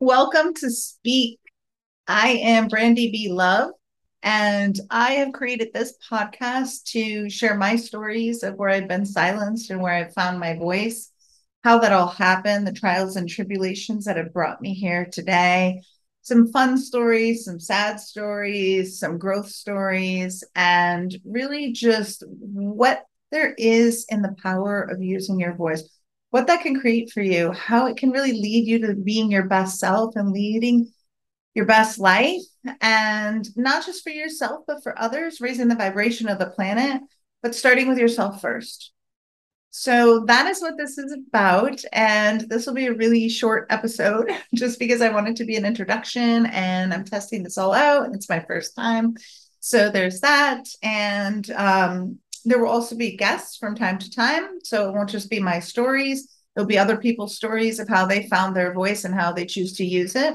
Welcome to Speak. I am Brandi Bee Love, and I have created this podcast to share my stories of where I've been silenced and where I've found my voice, how that all happened, the trials and tribulations that have brought me here today, some fun stories, some sad stories, some growth stories, and really just what there is in the power of using your voice what that can create for you, how it can really lead you to being your best self and leading your best life. And not just for yourself, but for others, raising the vibration of the planet, but starting with yourself first. So that is what this is about. And this will be a really short episode just because I want it to be an introduction and I'm testing this all out. And it's my first time. So there's that. And um, there will also be guests from time to time. So it won't just be my stories. There'll be other people's stories of how they found their voice and how they choose to use it.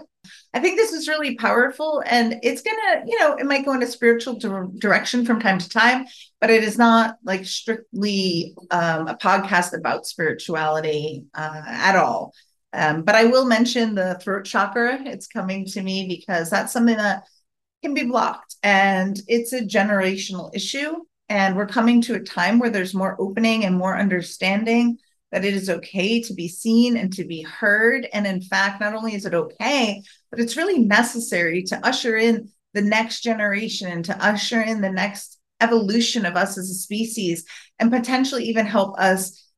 I think this is really powerful and it's going to, you know, it might go in a spiritual di- direction from time to time, but it is not like strictly um, a podcast about spirituality uh, at all. Um, but I will mention the throat chakra. It's coming to me because that's something that can be blocked and it's a generational issue. And we're coming to a time where there's more opening and more understanding that it is okay to be seen and to be heard. And in fact, not only is it okay, but it's really necessary to usher in the next generation and to usher in the next evolution of us as a species and potentially even help us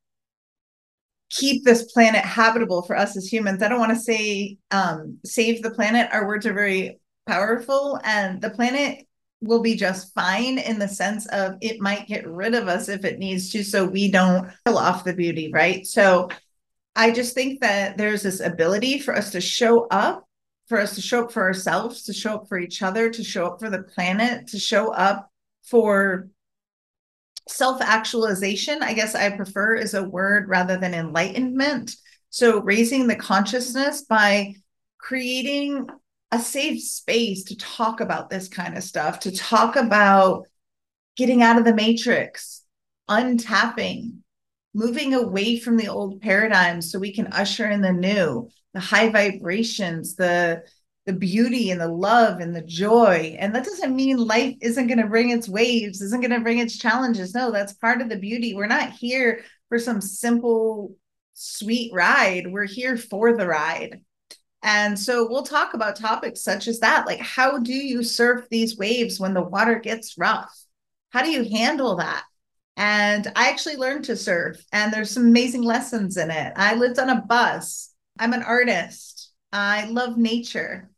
keep this planet habitable for us as humans. I don't want to say um, save the planet. Our words are very powerful, and the planet will be just fine in the sense of it might get rid of us if it needs to so we don't kill off the beauty right? So i just think that there's this ability for us to show up for us to show up for ourselves to show up for each other to show up for the planet to show up for self actualization i guess i prefer is a word rather than enlightenment. So raising the consciousness by creating a safe space to talk about this kind of stuff, to talk about getting out of the matrix, untapping, moving away from the old paradigms so we can usher in the new, the high vibrations, the the beauty and the love and the joy. And that doesn't mean life isn't going to bring its waves, isn't going to bring its challenges. No, that's part of the beauty. We're not here for some simple, sweet ride. We're here for the ride. And so we'll talk about topics such as that. Like, how do you surf these waves when the water gets rough? How do you handle that? And I actually learned to surf, and there's some amazing lessons in it. I lived on a bus. I'm an artist. I love nature.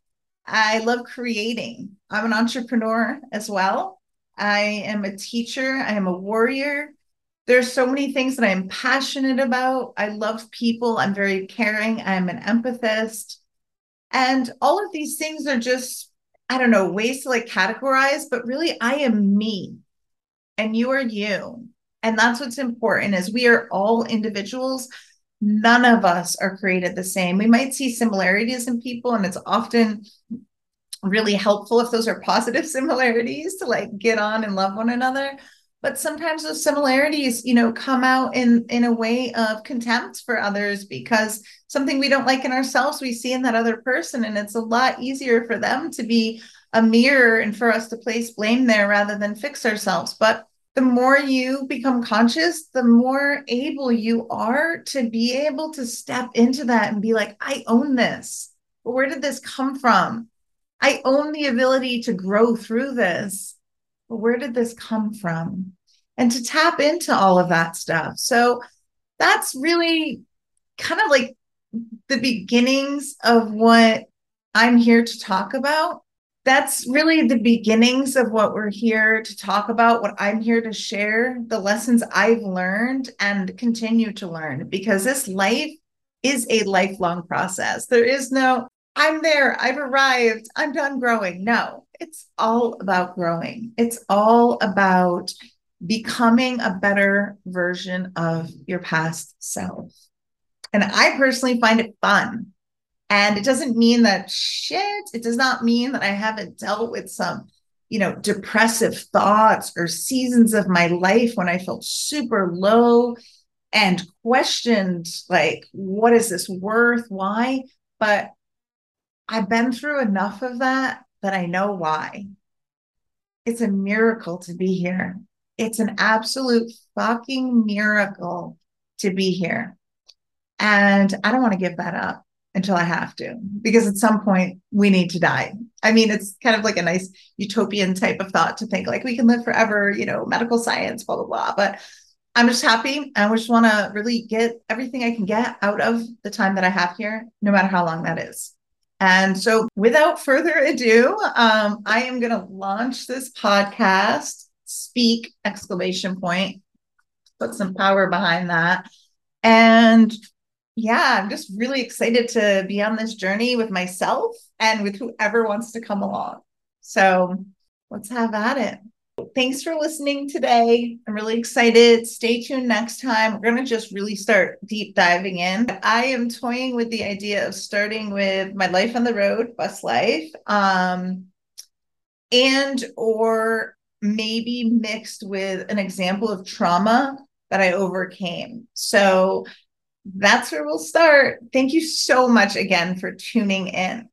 I love creating. I'm an entrepreneur as well. I am a teacher. I am a warrior. There's so many things that I'm passionate about. I love people. I'm very caring. I'm an empathist. And all of these things are just, I don't know, ways to like categorize, but really I am me and you are you. And that's what's important is we are all individuals. None of us are created the same. We might see similarities in people, and it's often really helpful if those are positive similarities to like get on and love one another but sometimes those similarities you know come out in in a way of contempt for others because something we don't like in ourselves we see in that other person and it's a lot easier for them to be a mirror and for us to place blame there rather than fix ourselves. But the more you become conscious the more able you are to be able to step into that and be like i own this. Where did this come from? I own the ability to grow through this where did this come from? And to tap into all of that stuff. So that's really kind of like the beginnings of what I'm here to talk about. That's really the beginnings of what we're here to talk about, what I'm here to share, the lessons I've learned and continue to learn, because this life is a lifelong process. There is no, I'm there, I've arrived, I'm done growing. No, it's all about growing. It's all about becoming a better version of your past self. And I personally find it fun. And it doesn't mean that shit, it does not mean that I haven't dealt with some, you know, depressive thoughts or seasons of my life when I felt super low and questioned, like, what is this worth? Why? But I've been through enough of that that I know why. It's a miracle to be here. It's an absolute fucking miracle to be here. And I don't want to give that up until I have to, because at some point we need to die. I mean, it's kind of like a nice utopian type of thought to think like we can live forever, you know, medical science, blah, blah, blah. But I'm just happy. I just want to really get everything I can get out of the time that I have here, no matter how long that is. And so, without further ado, um, I am going to launch this podcast. Speak! Exclamation point. Put some power behind that. And yeah, I'm just really excited to be on this journey with myself and with whoever wants to come along. So let's have at it. Thanks for listening today. I'm really excited. Stay tuned next time. We're going to just really start deep diving in. I am toying with the idea of starting with my life on the road, bus life, um, and or maybe mixed with an example of trauma that I overcame. So that's where we'll start. Thank you so much again for tuning in.